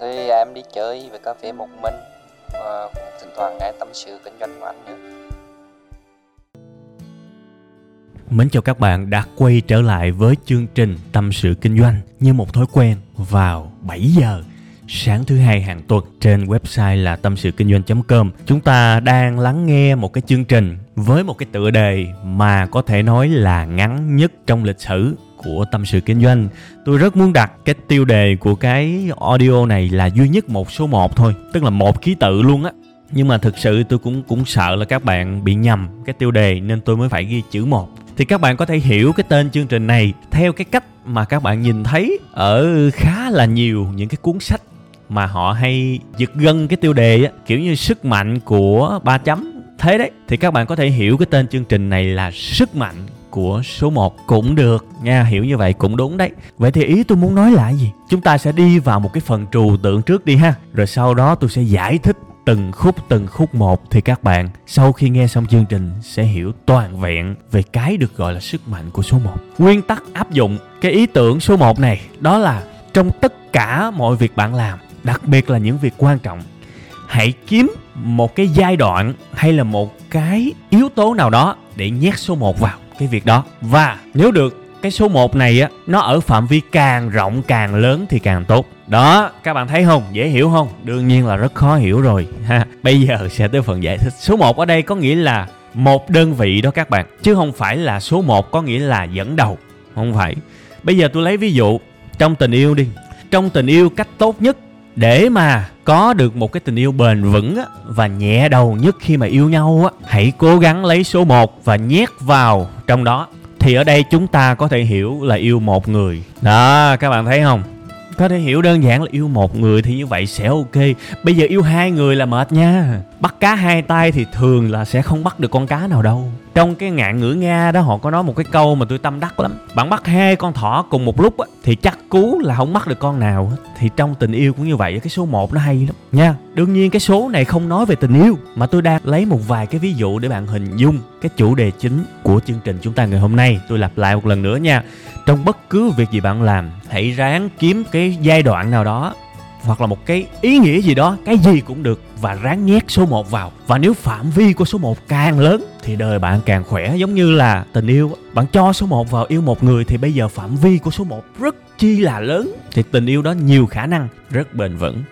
Thì à, em đi chơi về cà phê một mình và cũng thỉnh thoảng nghe tâm sự kinh doanh của anh nữa. Mến chào các bạn đã quay trở lại với chương trình Tâm sự Kinh doanh như một thói quen vào 7 giờ sáng thứ hai hàng tuần trên website là tâm sự kinh doanh.com. Chúng ta đang lắng nghe một cái chương trình với một cái tựa đề mà có thể nói là ngắn nhất trong lịch sử của tâm sự kinh doanh. Tôi rất muốn đặt cái tiêu đề của cái audio này là duy nhất một số một thôi, tức là một ký tự luôn á. Nhưng mà thực sự tôi cũng cũng sợ là các bạn bị nhầm cái tiêu đề nên tôi mới phải ghi chữ một. Thì các bạn có thể hiểu cái tên chương trình này theo cái cách mà các bạn nhìn thấy ở khá là nhiều những cái cuốn sách mà họ hay giật gân cái tiêu đề á, kiểu như sức mạnh của ba chấm. Thế đấy, thì các bạn có thể hiểu cái tên chương trình này là sức mạnh của số 1 cũng được. Nha hiểu như vậy cũng đúng đấy. Vậy thì ý tôi muốn nói là gì? Chúng ta sẽ đi vào một cái phần trừu tượng trước đi ha. Rồi sau đó tôi sẽ giải thích từng khúc từng khúc một thì các bạn sau khi nghe xong chương trình sẽ hiểu toàn vẹn về cái được gọi là sức mạnh của số 1. Nguyên tắc áp dụng cái ý tưởng số 1 này đó là trong tất cả mọi việc bạn làm, đặc biệt là những việc quan trọng, hãy kiếm một cái giai đoạn hay là một cái yếu tố nào đó để nhét số 1 vào cái việc đó. Và nếu được, cái số 1 này á, nó ở phạm vi càng rộng, càng lớn thì càng tốt. Đó, các bạn thấy không? Dễ hiểu không? Đương nhiên là rất khó hiểu rồi. Ha, bây giờ sẽ tới phần giải thích. Số 1 ở đây có nghĩa là một đơn vị đó các bạn. Chứ không phải là số 1 có nghĩa là dẫn đầu. Không phải. Bây giờ tôi lấy ví dụ trong tình yêu đi. Trong tình yêu, cách tốt nhất để mà có được một cái tình yêu bền vững á, và nhẹ đầu nhất khi mà yêu nhau á hãy cố gắng lấy số 1 và nhét vào trong đó. Thì ở đây chúng ta có thể hiểu là yêu một người. Đó các bạn thấy không? Có thể hiểu đơn giản là yêu một người thì như vậy sẽ ok. Bây giờ yêu hai người là mệt nha. Bắt cá hai tay thì thường là sẽ không bắt được con cá nào đâu trong cái ngạn ngữ nga đó họ có nói một cái câu mà tôi tâm đắc lắm. Bạn bắt hai con thỏ cùng một lúc á, thì chắc cú là không bắt được con nào hết. Thì trong tình yêu cũng như vậy cái số 1 nó hay lắm. Nha đương nhiên cái số này không nói về tình yêu mà tôi đang lấy một vài cái ví dụ để bạn hình dung cái chủ đề chính của chương trình chúng ta ngày hôm nay. Tôi lặp lại một lần nữa nha. Trong bất cứ việc gì bạn làm hãy ráng kiếm cái giai đoạn nào đó hoặc là một cái ý nghĩa gì đó, cái gì cũng được và ráng nhét số 1 vào. Và nếu phạm vi của số 1 càng lớn thì đời bạn càng khỏe, giống như là tình yêu. Bạn cho số 1 vào yêu một người thì bây giờ phạm vi của số 1 rất chi là lớn, thì tình yêu đó nhiều khả năng rất bền vững.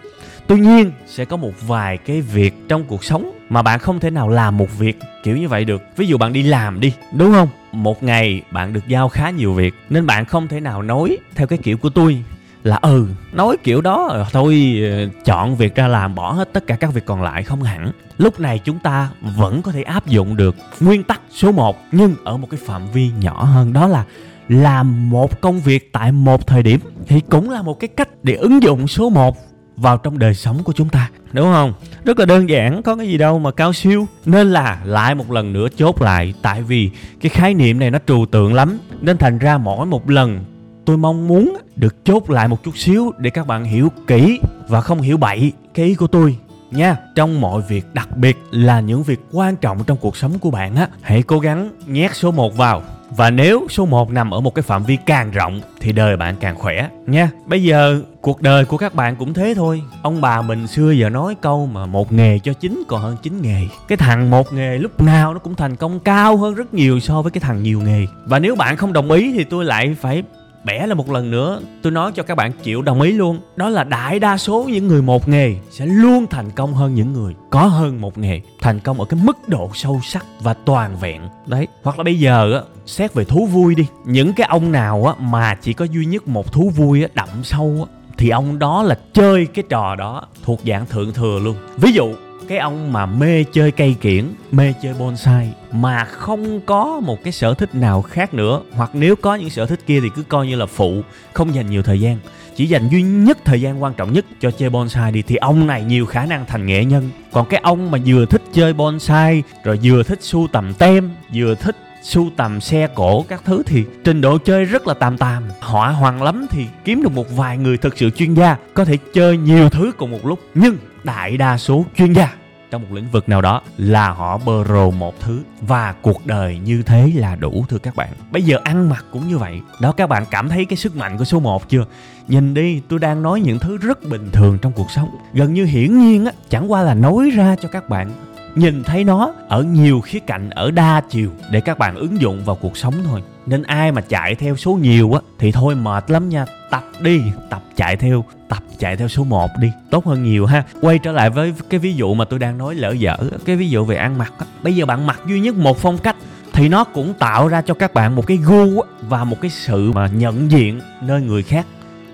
Tuy nhiên, sẽ có một vài cái việc trong cuộc sống mà bạn không thể nào làm một việc kiểu như vậy được. Ví dụ bạn đi làm đi, đúng không? Một ngày bạn được giao khá nhiều việc nên bạn không thể nào nói theo cái kiểu của tôi là ừ nói kiểu đó ờ, thôi ờ, chọn việc ra làm, bỏ hết tất cả các việc còn lại không hẳn. Lúc này chúng ta vẫn có thể áp dụng được nguyên tắc số 1 nhưng ở một cái phạm vi nhỏ hơn, đó là làm một công việc tại một thời điểm thì cũng là một cái cách để ứng dụng số 1 vào trong đời sống của chúng ta, đúng không? Rất là đơn giản, có cái gì đâu mà cao siêu. Nên là lại một lần nữa chốt lại, tại vì cái khái niệm này nó trừu tượng lắm. Nên thành ra mỗi một lần tôi mong muốn được chốt lại một chút xíu để các bạn hiểu kỹ và không hiểu bậy cái ý của tôi, nha trong mọi việc, đặc biệt là những việc quan trọng trong cuộc sống của bạn á, hãy cố gắng nhét số 1 vào và nếu số 1 nằm ở một cái phạm vi càng rộng thì đời bạn càng khỏe, nha. Bây giờ, cuộc đời của các bạn cũng thế thôi. Ông bà mình xưa giờ nói câu mà một nghề cho chính còn hơn chín nghề. Cái thằng một nghề lúc nào nó cũng thành công cao hơn rất nhiều so với cái thằng nhiều nghề. Và nếu bạn không đồng ý thì tôi lại phải bẻ là một lần nữa, tôi nói cho các bạn chịu đồng ý luôn. Đó là đại đa số những người một nghề sẽ luôn thành công hơn những người có hơn một nghề, thành công ở cái mức độ sâu sắc và toàn vẹn. Đấy, hoặc là bây giờ á, xét về thú vui đi. Những cái ông nào á mà chỉ có duy nhất một thú vui á, đậm sâu á, thì ông đó là chơi cái trò đó thuộc dạng thượng thừa luôn. Ví dụ cái ông mà mê chơi cây kiển, mê chơi bonsai, mà không có một cái sở thích nào khác nữa. Hoặc nếu có những sở thích kia thì cứ coi như là phụ, không dành nhiều thời gian. Chỉ dành duy nhất thời gian quan trọng nhất cho chơi bonsai đi, thì ông này nhiều khả năng thành nghệ nhân. Còn cái ông mà vừa thích chơi bonsai, rồi vừa thích sưu tầm tem, vừa thích sưu tầm xe cổ các thứ, thì trình độ chơi rất là tạm tạm họa hoàng lắm thì kiếm được một vài người thực sự chuyên gia có thể chơi nhiều thứ cùng một lúc. Nhưng đại đa số chuyên gia trong một lĩnh vực nào đó là họ bơ rồ một thứ và cuộc đời như thế là đủ, thưa các bạn. Bây giờ ăn mặc cũng như vậy. Đó, các bạn cảm thấy cái sức mạnh của số 1 chưa? Nhìn đi, tôi đang nói những thứ rất bình thường trong cuộc sống. Gần như hiển nhiên á, chẳng qua là nói ra cho các bạn nhìn thấy nó ở nhiều khía cạnh ở đa chiều để các bạn ứng dụng vào cuộc sống thôi. Nên ai mà chạy theo số nhiều á, thì thôi mệt lắm nha. Tập đi, tập chạy theo, tập chạy theo số 1 đi. Tốt hơn nhiều ha. Quay trở lại với cái ví dụ mà tôi đang nói lỡ dở, cái ví dụ về ăn mặc á. Bây giờ bạn mặc duy nhất một phong cách thì nó cũng tạo ra cho các bạn một cái gu và một cái sự mà nhận diện nơi người khác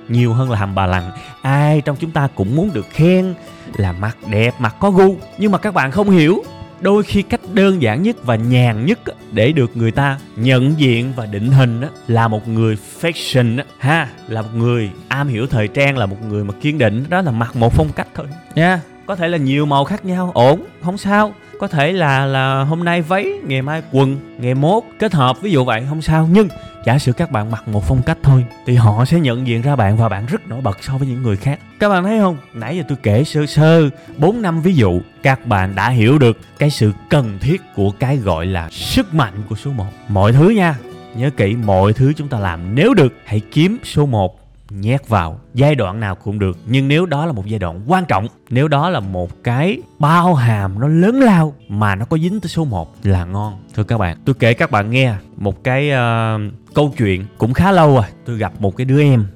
nhiều hơn là hầm bà lằng ai trong chúng ta cũng muốn được khen là mặt đẹp mặt có gu. Nhưng mà các bạn không hiểu đôi khi cách đơn giản nhất và nhàn nhất để được người ta nhận diện và định hình á, là một người fashion ha là một người am hiểu thời trang là một người mà kiên định. Đó là mặc một phong cách thôi. Nha. Có thể là nhiều màu khác nhau ổn không sao. Có thể là là hôm nay váy ngày mai quần ngày mốt kết hợp ví dụ vậy không sao. Nhưng giả sử các bạn mặc một phong cách thôi, thì họ sẽ nhận diện ra bạn và bạn rất nổi bật so với những người khác. Các bạn thấy không? Nãy giờ tôi kể sơ sơ, bốn năm ví dụ, các bạn đã hiểu được cái sự cần thiết của cái gọi là sức mạnh của số 1 mọi thứ nha, nhớ kỹ, mọi thứ chúng ta làm nếu được, hãy kiếm số 1 nhét vào giai đoạn nào cũng được. Nhưng nếu đó là một giai đoạn quan trọng nếu đó là một cái bao hàm nó lớn lao mà nó có dính tới số 1 là ngon. Thưa các bạn tôi kể các bạn nghe một cái uh, câu chuyện cũng khá lâu rồi. Tôi gặp một cái đứa em.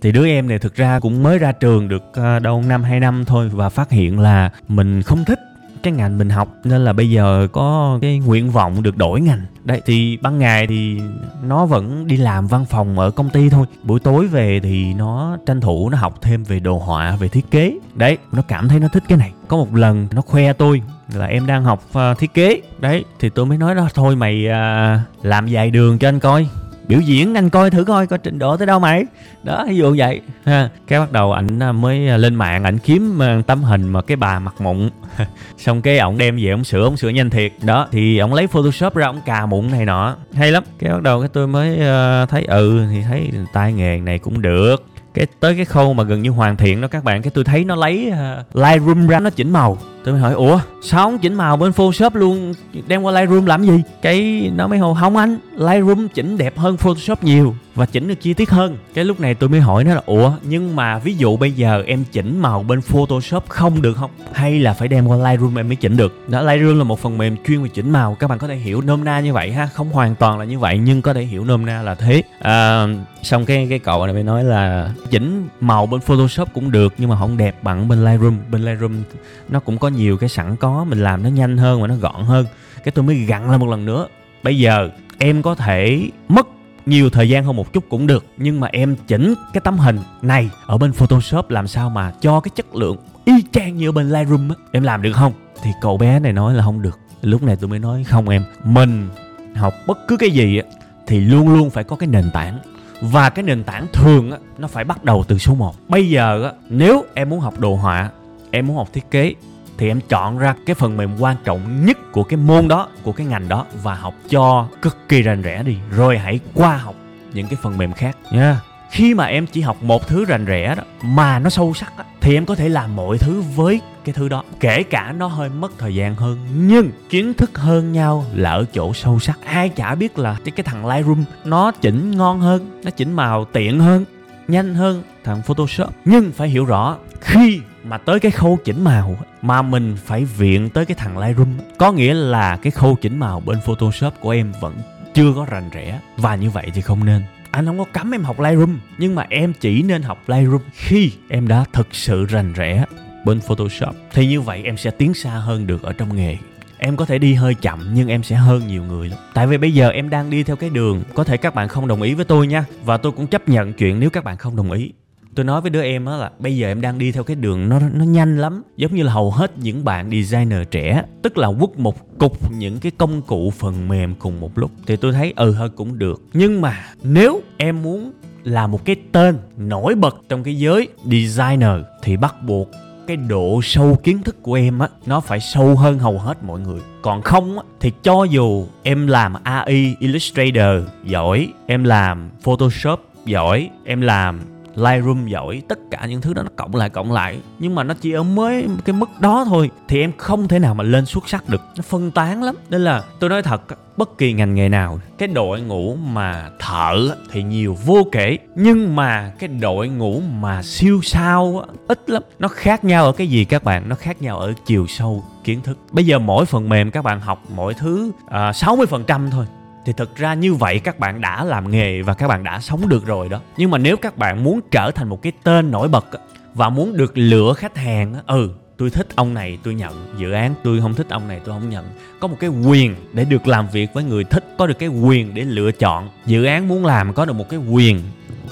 Thì đứa em này thực ra cũng mới ra trường được uh, đâu năm hai năm thôi và phát hiện là mình không thích cái ngành mình học nên là bây giờ có cái nguyện vọng được đổi ngành. Đấy thì ban ngày thì nó vẫn đi làm văn phòng ở công ty thôi. Buổi tối về thì nó tranh thủ nó học thêm về đồ họa về thiết kế. Đấy nó cảm thấy nó thích cái này. Có một lần nó khoe tôi là em đang học uh, thiết kế. Đấy thì tôi mới nói đó thôi mày uh, làm dài đường cho anh coi biểu diễn, anh coi thử coi coi trình độ tới đâu mày. Đó, ví dụ vậy. Ha, cái bắt đầu ảnh à, mới à, lên mạng, ảnh kiếm à, tấm hình mà cái bà mặt mụn. Xong cái ổng đem về ổng sửa ổng sửa nhanh thiệt. Đó, thì ổng lấy photoshop ra ổng cà mụn này nọ. Hay lắm. Cái bắt đầu cái tôi mới thấy ừ thì thấy tai nghề này cũng được cái tới cái khâu mà gần như hoàn thiện đó các bạn cái tôi thấy nó lấy uh, Lightroom ra nó chỉnh màu. Tôi mới hỏi ủa sao không chỉnh màu bên Photoshop luôn? Đem qua Lightroom làm gì? Cái nó mới hồ không anh Lightroom chỉnh đẹp hơn Photoshop nhiều và chỉnh được chi tiết hơn. Cái lúc này tôi mới hỏi nó là ủa nhưng mà ví dụ bây giờ em chỉnh màu bên Photoshop không được không? Hay là phải đem qua Lightroom em mới chỉnh được? Đó Lightroom là một phần mềm chuyên về chỉnh màu các bạn có thể hiểu nôm na như vậy ha không hoàn toàn là như vậy nhưng có thể hiểu nôm na là thế. À, xong cái cái cậu này mới nói là chỉnh màu bên Photoshop cũng được, nhưng mà không đẹp bằng bên Lightroom. Bên Lightroom nó cũng có nhiều cái sẵn có, mình làm nó nhanh hơn và nó gọn hơn. Cái tôi mới gặn lại một lần nữa. Bây giờ em có thể mất nhiều thời gian hơn một chút cũng được, nhưng mà em chỉnh cái tấm hình này ở bên Photoshop làm sao mà cho cái chất lượng y chang như ở bên Lightroom á. Em làm được không? Thì cậu bé này nói là không được. Lúc này tôi mới nói không em, mình học bất cứ cái gì á thì luôn luôn phải có cái nền tảng và cái nền tảng thường á nó phải bắt đầu từ số 1 bây giờ á nếu em muốn học đồ họa em muốn học thiết kế thì em chọn ra cái phần mềm quan trọng nhất của cái môn đó của cái ngành đó và học cho cực kỳ rành rẽ đi. Rồi hãy qua học những cái phần mềm khác nha. Khi mà em chỉ học một thứ rành rẽ đó mà nó sâu sắc á, thì em có thể làm mọi thứ với cái thứ đó kể cả nó hơi mất thời gian hơn nhưng kiến thức hơn nhau là ở chỗ sâu sắc. Ai chả biết là cái, cái thằng Lightroom nó chỉnh ngon hơn nó chỉnh màu tiện hơn nhanh hơn thằng Photoshop. Nhưng phải hiểu rõ khi mà tới cái khâu chỉnh màu mà mình phải viện tới cái thằng Lightroom có nghĩa là cái khâu chỉnh màu bên Photoshop của em vẫn chưa có rành rẽ. Và như vậy thì không nên anh không có cấm em học Lightroom, nhưng mà em chỉ nên học Lightroom khi em đã thực sự rành rẽ bên Photoshop. Thì như vậy em sẽ tiến xa hơn được ở trong nghề. Em có thể đi hơi chậm, nhưng em sẽ hơn nhiều người lắm. Tại vì bây giờ em đang đi theo cái đường, có thể các bạn không đồng ý với tôi nha, và tôi cũng chấp nhận chuyện nếu các bạn không đồng ý tôi nói với đứa em á là bây giờ em đang đi theo cái đường nó nó nhanh lắm, giống như là hầu hết những bạn designer trẻ, tức là quất một cục những cái công cụ phần mềm cùng một lúc. Thì tôi thấy ừ hơi cũng được. Nhưng mà nếu em muốn là một cái tên nổi bật trong cái giới designer thì bắt buộc cái độ sâu kiến thức của em á, nó phải sâu hơn hầu hết mọi người. Còn không á, thì cho dù em làm AI Illustrator giỏi, em làm Photoshop giỏi, em làm Lightroom giỏi tất cả những thứ đó nó cộng lại cộng lại. Nhưng mà nó chỉ ở mới cái mức đó thôi. Thì em không thể nào mà lên xuất sắc được. Nó phân tán lắm. Nên là tôi nói thật bất kỳ ngành nghề nào cái đội ngũ mà thợ thì nhiều vô kể. Nhưng mà cái đội ngũ mà siêu sao ít lắm. Nó khác nhau ở cái gì các bạn? Nó khác nhau ở chiều sâu kiến thức. Bây giờ mỗi phần mềm các bạn học mỗi thứ à, sáu mươi phần trăm thôi thì thực ra như vậy các bạn đã làm nghề và các bạn đã sống được rồi đó. Nhưng mà nếu các bạn muốn trở thành một cái tên nổi bật và muốn được lựa khách hàng ừ tôi thích ông này, tôi nhận. Dự án, tôi không thích ông này, tôi không nhận. Có một cái quyền để được làm việc với người thích, có được cái quyền để lựa chọn. Dự án muốn làm có được một cái quyền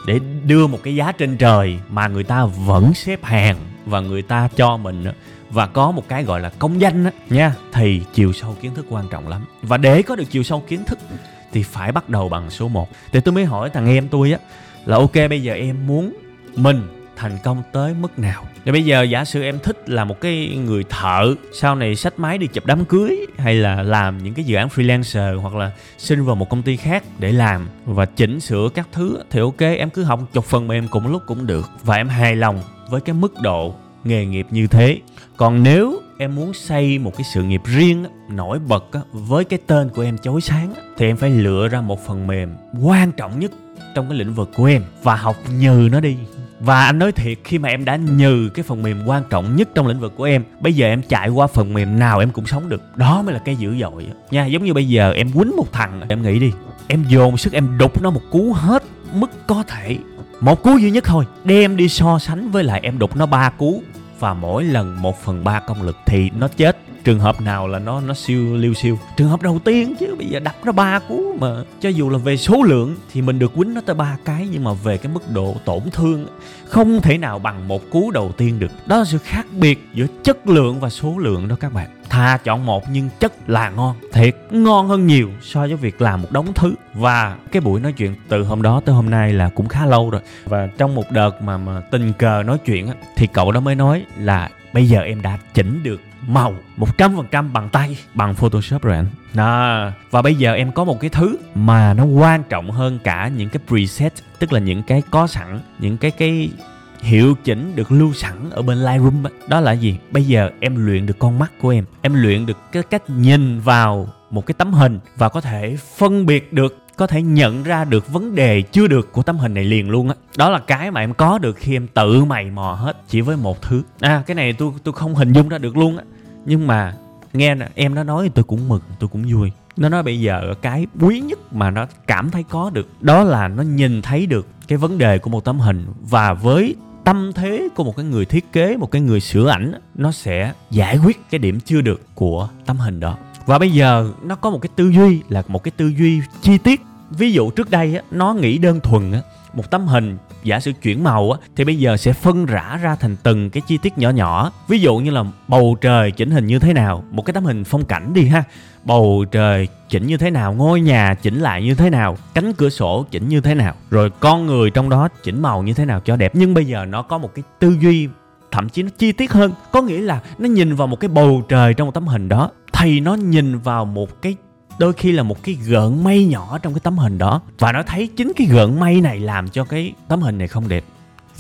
để đưa một cái giá trên trời mà người ta vẫn xếp hàng và người ta cho mình và có một cái gọi là công danh á. Nha. Thì chiều sâu kiến thức quan trọng lắm. Và để có được chiều sâu kiến thức thì phải bắt đầu bằng số 1 thì tôi mới hỏi thằng em tôi á là ok bây giờ em muốn mình thành công tới mức nào? Thì bây giờ giả sử em thích là một cái người thợ sau này sách máy đi chụp đám cưới hay là làm những cái dự án freelancer hoặc là xin vào một công ty khác để làm và chỉnh sửa các thứ thì ok em cứ học chục phần mềm cùng lúc cũng được. Và em hài lòng với cái mức độ nghề nghiệp như thế. Còn nếu em muốn xây một cái sự nghiệp riêng nổi bật với cái tên của em chói sáng thì em phải lựa ra một phần mềm quan trọng nhất trong cái lĩnh vực của em và học nhừ nó đi. Và anh nói thiệt, khi mà em đã nhừ cái phần mềm quan trọng nhất trong lĩnh vực của em, bây giờ em chạy qua phần mềm nào em cũng sống được. Đó mới là cái dữ dội nha, giống như bây giờ em quýnh một thằng em nghĩ đi, em dồn sức em đục nó một cú hết mức có thể. Một cú duy nhất thôi, đem đi so sánh với lại em đục nó ba cú và mỗi lần một phần ba công lực thì nó chết trường hợp nào là nó nó siêu, liêu siêu? Trường hợp đầu tiên chứ, bây giờ đập nó ba cú mà cho dù là về số lượng thì mình được quýnh nó tới ba cái, nhưng mà về cái mức độ tổn thương không thể nào bằng một cú đầu tiên được. Đó là sự khác biệt giữa chất lượng và số lượng đó các bạn. Thà chọn một nhưng chất là ngon. Thiệt ngon hơn nhiều so với việc làm một đống thứ. Và cái buổi nói chuyện từ hôm đó tới hôm nay là cũng khá lâu rồi. Và trong một đợt mà mà tình cờ nói chuyện á, thì cậu đó mới nói là bây giờ em đã chỉnh được màu 100% bằng tay bằng Photoshop rồi anh đó. và bây giờ em có một cái thứ mà nó quan trọng hơn cả những cái preset tức là những cái có sẵn những cái cái hiệu chỉnh được lưu sẵn ở bên Lightroom đó. đó là gì bây giờ em luyện được con mắt của em em luyện được cái cách nhìn vào một cái tấm hình và có thể phân biệt được có thể nhận ra được vấn đề chưa được của tấm hình này liền luôn á. Đó. là cái mà em có được khi em tự mày mò hết chỉ với một thứ. À cái này tôi tôi không hình dung ra được luôn á. Nhưng mà nghe nè em nó nói tôi cũng mừng tôi cũng vui. Nó nói bây giờ cái quý nhất mà nó cảm thấy có được đó là nó nhìn thấy được cái vấn đề của một tấm hình. Và với tâm thế của một cái người thiết kế một cái người sửa ảnh nó sẽ giải quyết cái điểm chưa được của tấm hình đó và bây giờ nó có một cái tư duy là một cái tư duy chi tiết. Ví dụ trước đây á, nó nghĩ đơn thuần á, một tấm hình giả sử chuyển màu á thì bây giờ sẽ phân rã ra thành từng cái chi tiết nhỏ nhỏ. Ví dụ như là bầu trời chỉnh hình như thế nào một cái tấm hình phong cảnh đi ha. Bầu trời chỉnh như thế nào ngôi nhà chỉnh lại như thế nào cánh cửa sổ chỉnh như thế nào rồi con người trong đó chỉnh màu như thế nào cho đẹp. Nhưng bây giờ nó có một cái tư duy thậm chí nó chi tiết hơn. Có nghĩa là nó nhìn vào một cái bầu trời trong một tấm hình đó. Thì nó nhìn vào một cái, đôi khi là một cái gợn mây nhỏ trong cái tấm hình đó. Và nó thấy chính cái gợn mây này làm cho cái tấm hình này không đẹp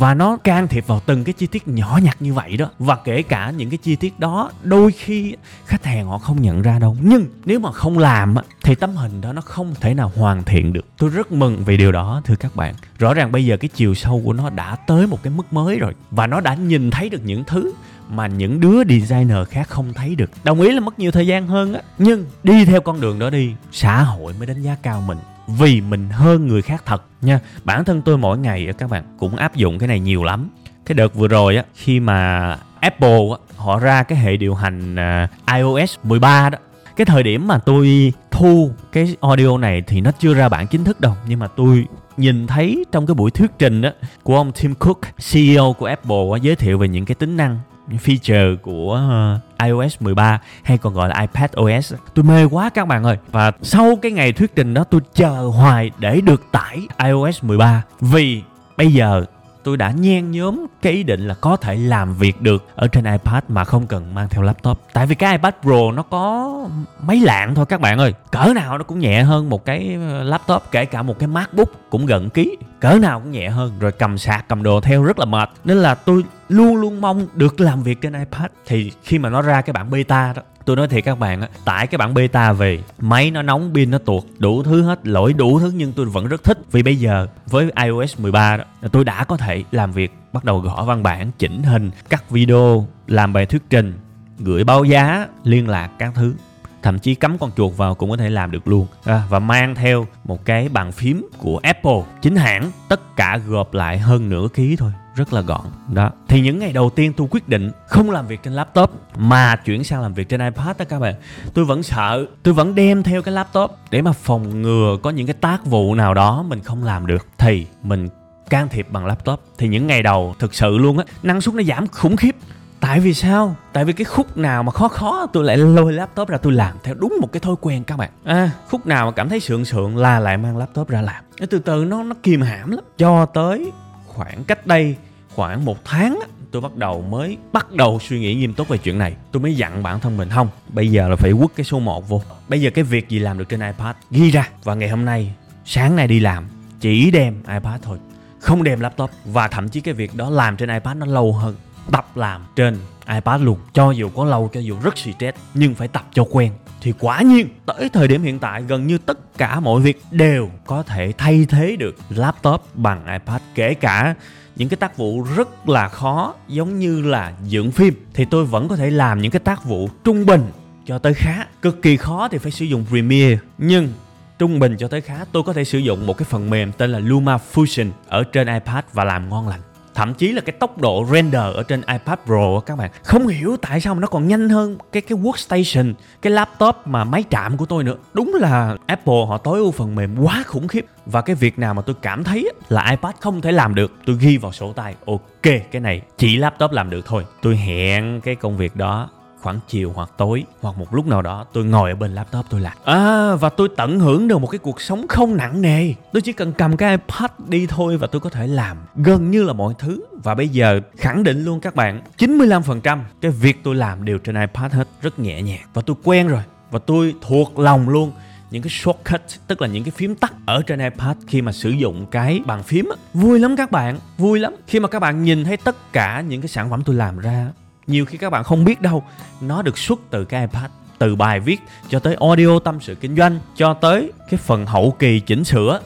và nó can thiệp vào từng cái chi tiết nhỏ nhặt như vậy đó. Và kể cả những cái chi tiết đó, đôi khi khách hàng họ không nhận ra đâu. Nhưng nếu mà không làm thì tấm hình đó nó không thể nào hoàn thiện được. Tôi rất mừng vì điều đó, thưa các bạn. Rõ ràng bây giờ cái chiều sâu của nó đã tới một cái mức mới rồi. Và nó đã nhìn thấy được những thứ mà những đứa designer khác không thấy được. Đồng ý là mất nhiều thời gian hơn á. Nhưng đi theo con đường đó đi, xã hội mới đánh giá cao mình vì mình hơn người khác thật nha. Bản thân tôi mỗi ngày các bạn cũng áp dụng cái này nhiều lắm. Cái đợt vừa rồi á khi mà Apple á, họ ra cái hệ điều hành à, iOS 13 đó cái thời điểm mà tôi thu cái audio này thì nó chưa ra bản chính thức đâu nhưng mà tôi nhìn thấy trong cái buổi thuyết trình đó của ông Tim Cook, CEO của Apple á, giới thiệu về những cái tính năng feature của ờ, iOS 13 hay còn gọi là iPad OS tôi mê quá các bạn ơi. Và sau cái ngày thuyết trình đó, tôi chờ hoài để được tải iOS 13 vì bây giờ tôi đã nhen nhóm cái ý định là có thể làm việc được ở trên iPad mà không cần mang theo laptop. Tại vì cái iPad Pro nó có mấy lạng thôi các bạn ơi. Cỡ nào nó cũng nhẹ hơn một cái ờ, laptop, kể cả một cái MacBook cũng gần ký. Cỡ nào cũng nhẹ hơn. Rồi cầm sạc, cầm đồ theo rất là mệt. Nên là tôi luôn luôn mong được làm việc trên iPad. Thì khi mà nó ra cái bản beta đó, tôi nói thiệt các bạn á tải cái bản beta về máy nó nóng pin nó tuột đủ thứ hết lỗi đủ thứ nhưng tôi vẫn rất thích. Vì bây giờ với iOS 13 đó tôi đã có thể làm việc bắt đầu gõ văn bản chỉnh hình cắt video làm bài thuyết trình gửi báo giá liên lạc các thứ. Thậm chí cắm con chuột vào cũng có thể làm được luôn. À, và mang theo một cái bàn phím của Apple chính hãng tất cả gộp lại hơn nửa ký thôi rất là gọn. Đó. Thì những ngày đầu tiên tôi quyết định không làm việc trên laptop, mà chuyển sang làm việc trên ipad đó các bạn. Tôi vẫn sợ, tôi vẫn đem theo cái laptop để mà phòng ngừa có những cái tác vụ nào đó mình không làm được. Thì mình can thiệp bằng laptop. Thì những ngày đầu, thực sự luôn á, năng suất nó giảm khủng khiếp. Tại vì sao? Tại vì cái khúc nào mà khó khó, tôi lại lôi laptop ra tôi làm theo đúng một cái thói quen các bạn. À khúc nào mà cảm thấy sượng sượng là lại mang laptop ra làm. Từ từ, nó nó kìm hãm lắm. Cho tới khoảng cách đây khoảng một tháng tôi bắt đầu mới bắt đầu suy nghĩ nghiêm túc về chuyện này. Tôi mới dặn bản thân mình, không, bây giờ là phải quất cái số 1 vô. Bây giờ cái việc gì làm được trên ipad? Ghi ra. Và ngày hôm nay, sáng nay đi làm, chỉ đem ipad thôi, không đem laptop. Và thậm chí cái việc đó làm trên ipad nó lâu hơn tập làm trên ipad luôn. Cho dù có lâu, cho dù rất stress, nhưng phải tập cho quen. Thì quả nhiên, tới thời điểm hiện tại, gần như tất cả mọi việc đều có thể thay thế được laptop bằng ipad. Kể cả những cái tác vụ rất là khó, giống như là dựng phim, thì tôi vẫn có thể làm những cái tác vụ trung bình cho tới khá. Cực kỳ khó thì phải sử dụng Premiere, nhưng trung bình cho tới khá, tôi có thể sử dụng một cái phần mềm tên là Luma Fusion ở trên iPad và làm ngon lành thậm chí là cái tốc độ render ở trên iPad Pro các bạn. Không hiểu tại sao mà nó còn nhanh hơn cái cái workstation, cái laptop mà máy chạm của tôi nữa. Đúng là Apple họ tối ưu phần mềm quá khủng khiếp. Và cái việc nào mà tôi cảm thấy là iPad không thể làm được, tôi ghi vào sổ tay. Ok, cái này chỉ laptop làm được thôi. Tôi hẹn cái công việc đó khoảng chiều hoặc tối, hoặc một lúc nào đó tôi ngồi ở bên laptop tôi làm. À và tôi tận hưởng được một cái cuộc sống không nặng nề. Tôi chỉ cần cầm cái ipad đi thôi và tôi có thể làm gần như là mọi thứ. Và bây giờ khẳng định luôn các bạn 95% cái việc tôi làm đều trên ipad hết, rất nhẹ nhàng. Và tôi quen rồi, và tôi thuộc lòng luôn những cái shortcut, tức là những cái phím tắt ở trên iPad khi mà sử dụng cái bàn phím á. Vui lắm các bạn, vui lắm. Khi mà các bạn nhìn thấy tất cả những cái sản phẩm tôi làm ra nhiều khi các bạn không biết đâu, nó được xuất từ cái ipad, từ bài viết cho tới audio tâm sự kinh doanh, cho tới cái phần hậu kỳ chỉnh sửa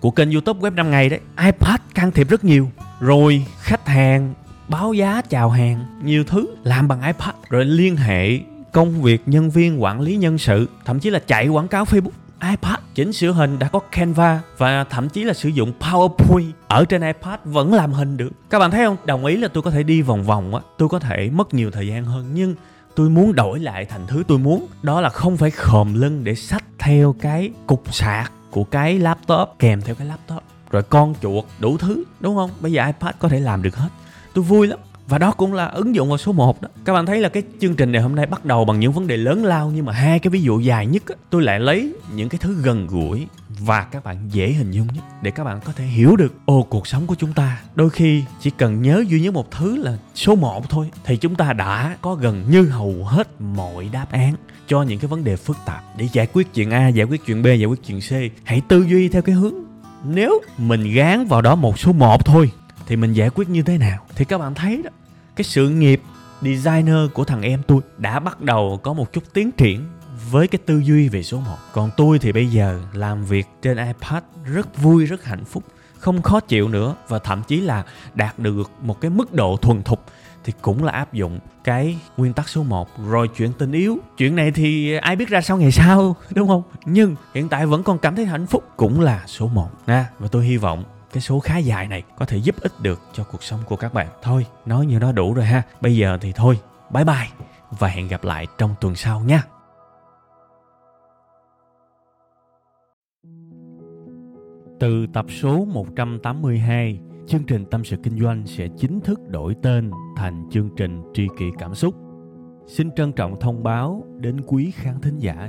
của kênh youtube web 5 ngày đấy. ipad can thiệp rất nhiều. Rồi khách hàng báo giá chào hàng, nhiều thứ làm bằng ipad. Rồi liên hệ công việc, nhân viên, quản lý, nhân sự, thậm chí là chạy quảng cáo facebook iPad. Chỉnh sửa hình đã có Canva và thậm chí là sử dụng PowerPoint. Ở trên iPad vẫn làm hình được. Các bạn thấy không? Đồng ý là tôi có thể đi vòng vòng á, tôi có thể mất nhiều thời gian hơn nhưng tôi muốn đổi lại thành thứ tôi muốn. Đó là không phải khòm lưng để sách theo cái cục sạc của cái laptop kèm theo cái laptop. Rồi con chuột đủ thứ đúng không? Bây giờ ipad có thể làm được hết. Tôi vui lắm và đó cũng là ứng dụng vào số 1 đó các bạn thấy là cái chương trình này hôm nay bắt đầu bằng những vấn đề lớn lao nhưng mà hai cái ví dụ dài nhất á, tôi lại lấy những cái thứ gần gũi và các bạn dễ hình dung nhất để các bạn có thể hiểu được ô cuộc sống của chúng ta đôi khi chỉ cần nhớ duy nhất một thứ là số 1 thôi thì chúng ta đã có gần như hầu hết mọi đáp án cho những cái vấn đề phức tạp để giải quyết chuyện A, giải quyết chuyện B, giải quyết chuyện C. Hãy tư duy theo cái hướng nếu mình gán vào đó một số 1 thôi thì mình giải quyết như thế nào thì các bạn thấy đó cái sự nghiệp designer của thằng em tôi đã bắt đầu có một chút tiến triển với cái tư duy về số 1. Còn tôi thì bây giờ làm việc trên iPad rất vui, rất hạnh phúc, không khó chịu nữa và thậm chí là đạt được một cái mức độ thuần thục thì cũng là áp dụng cái nguyên tắc số 1 rồi chuyện tình yêu chuyện này thì ai biết ra sau ngày sau đúng không? Nhưng hiện tại vẫn còn cảm thấy hạnh phúc cũng là số 1 nha. Và tôi hy vọng cái số khá dài này có thể giúp ích được cho cuộc sống của các bạn thôi nói như đó đủ rồi ha bây giờ thì thôi bye bye và hẹn gặp lại trong tuần sau nha Từ tập số 182, chương trình Tâm sự Kinh doanh sẽ chính thức đổi tên thành chương trình Tri kỷ Cảm xúc. Xin trân trọng thông báo đến quý khán thính giả.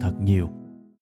thật nhiều.